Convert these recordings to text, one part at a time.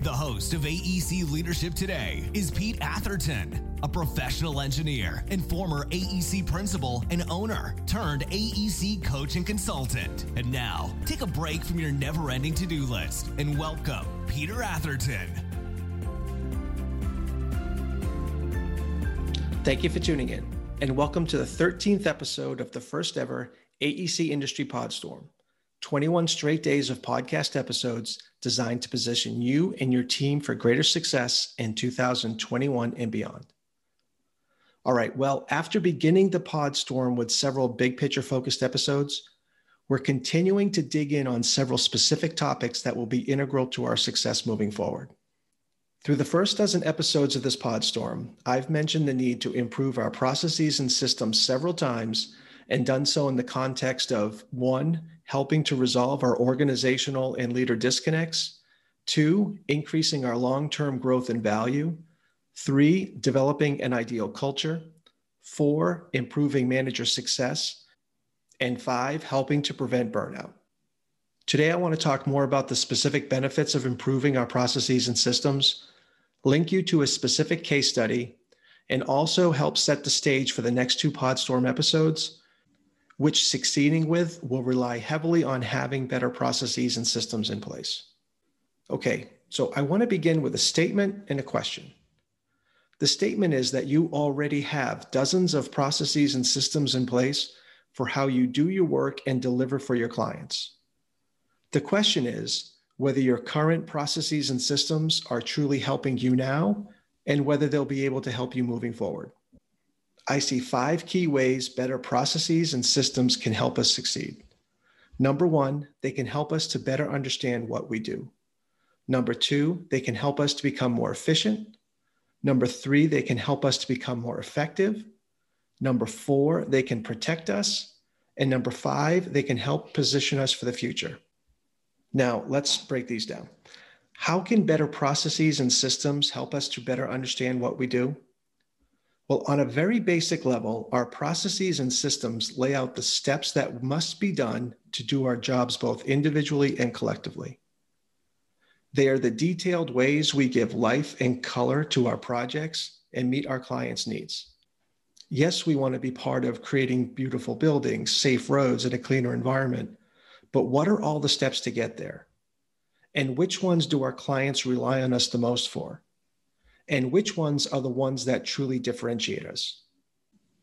The host of AEC Leadership Today is Pete Atherton, a professional engineer and former AEC principal and owner turned AEC coach and consultant. And now, take a break from your never ending to do list and welcome Peter Atherton. Thank you for tuning in, and welcome to the 13th episode of the first ever AEC Industry Podstorm. 21 straight days of podcast episodes designed to position you and your team for greater success in 2021 and beyond. All right, well, after beginning the pod storm with several big picture focused episodes, we're continuing to dig in on several specific topics that will be integral to our success moving forward. Through the first dozen episodes of this pod storm, I've mentioned the need to improve our processes and systems several times and done so in the context of one, helping to resolve our organizational and leader disconnects, two, increasing our long term growth and value, three, developing an ideal culture, four, improving manager success, and five, helping to prevent burnout. Today, I want to talk more about the specific benefits of improving our processes and systems, link you to a specific case study, and also help set the stage for the next two Podstorm episodes which succeeding with will rely heavily on having better processes and systems in place. Okay, so I want to begin with a statement and a question. The statement is that you already have dozens of processes and systems in place for how you do your work and deliver for your clients. The question is whether your current processes and systems are truly helping you now and whether they'll be able to help you moving forward. I see five key ways better processes and systems can help us succeed. Number one, they can help us to better understand what we do. Number two, they can help us to become more efficient. Number three, they can help us to become more effective. Number four, they can protect us. And number five, they can help position us for the future. Now, let's break these down. How can better processes and systems help us to better understand what we do? Well, on a very basic level, our processes and systems lay out the steps that must be done to do our jobs both individually and collectively. They are the detailed ways we give life and color to our projects and meet our clients' needs. Yes, we want to be part of creating beautiful buildings, safe roads, and a cleaner environment, but what are all the steps to get there? And which ones do our clients rely on us the most for? And which ones are the ones that truly differentiate us.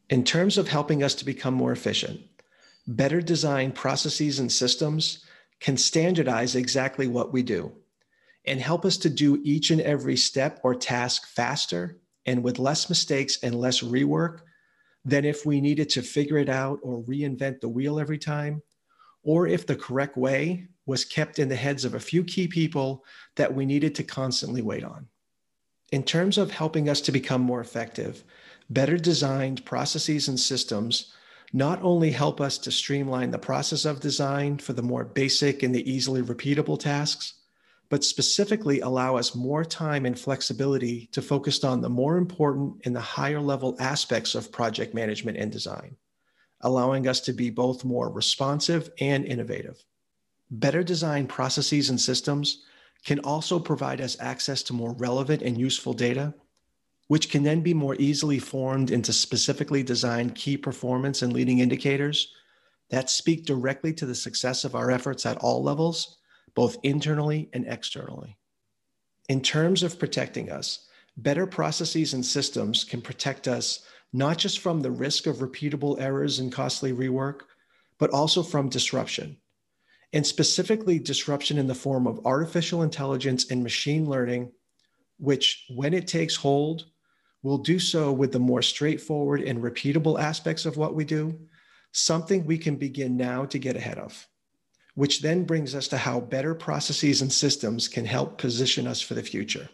In terms of helping us to become more efficient, better designed processes and systems can standardize exactly what we do and help us to do each and every step or task faster and with less mistakes and less rework than if we needed to figure it out or reinvent the wheel every time, or if the correct way was kept in the heads of a few key people that we needed to constantly wait on. In terms of helping us to become more effective, better designed processes and systems not only help us to streamline the process of design for the more basic and the easily repeatable tasks, but specifically allow us more time and flexibility to focus on the more important and the higher level aspects of project management and design, allowing us to be both more responsive and innovative. Better designed processes and systems can also provide us access to more relevant and useful data, which can then be more easily formed into specifically designed key performance and leading indicators that speak directly to the success of our efforts at all levels, both internally and externally. In terms of protecting us, better processes and systems can protect us not just from the risk of repeatable errors and costly rework, but also from disruption and specifically disruption in the form of artificial intelligence and machine learning, which, when it takes hold, will do so with the more straightforward and repeatable aspects of what we do, something we can begin now to get ahead of, which then brings us to how better processes and systems can help position us for the future.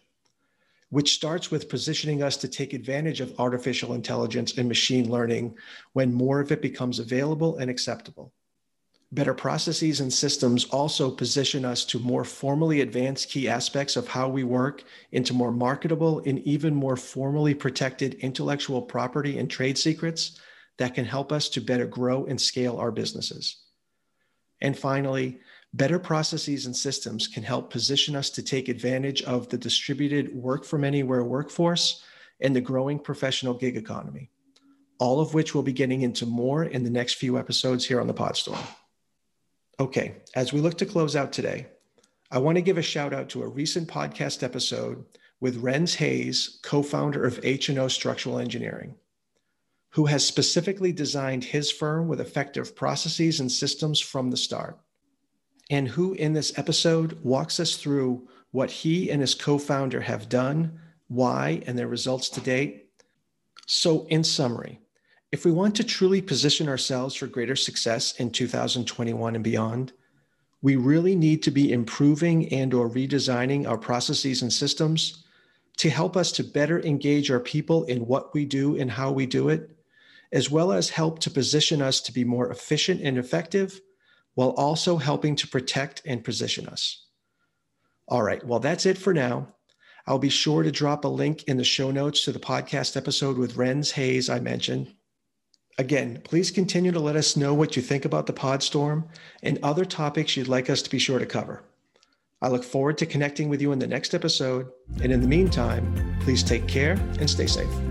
which starts with positioning us to take advantage of artificial intelligence and machine learning when more of it becomes available and acceptable. Better processes and systems also position us to more formally advance key aspects of how we work into more marketable and even more formally protected intellectual property and trade secrets that can help us to better grow and scale our businesses. And finally, better processes and systems can help position us to take advantage of the distributed work from anywhere workforce and the growing professional gig economy, all of which we'll be getting into more in the next few episodes here on the Podstorm. Okay, as we look to close out today, I want to give a shout out to a recent podcast episode with Renz Hayes, co-founder of H&O Structural Engineering who has specifically designed his firm with effective processes and systems from the start, and who in this episode walks us through what he and his co founder have done, why, and their results to date. So, in summary, if we want to truly position ourselves for greater success in 2021 and beyond, we really need to be improving and or redesigning our processes and systems to help us to better engage our people in what we do and how we do it as well as help to position us to be more efficient and effective while also helping to protect and position us. All right, well, that's it for now. I'll be sure to drop a link in the show notes to the podcast episode with Renz Hayes I mentioned. Again, please continue to let us know what you think about the Podstorm and other topics you'd like us to be sure to cover. I look forward to connecting with you in the next episode. And in the meantime, please take care and stay safe.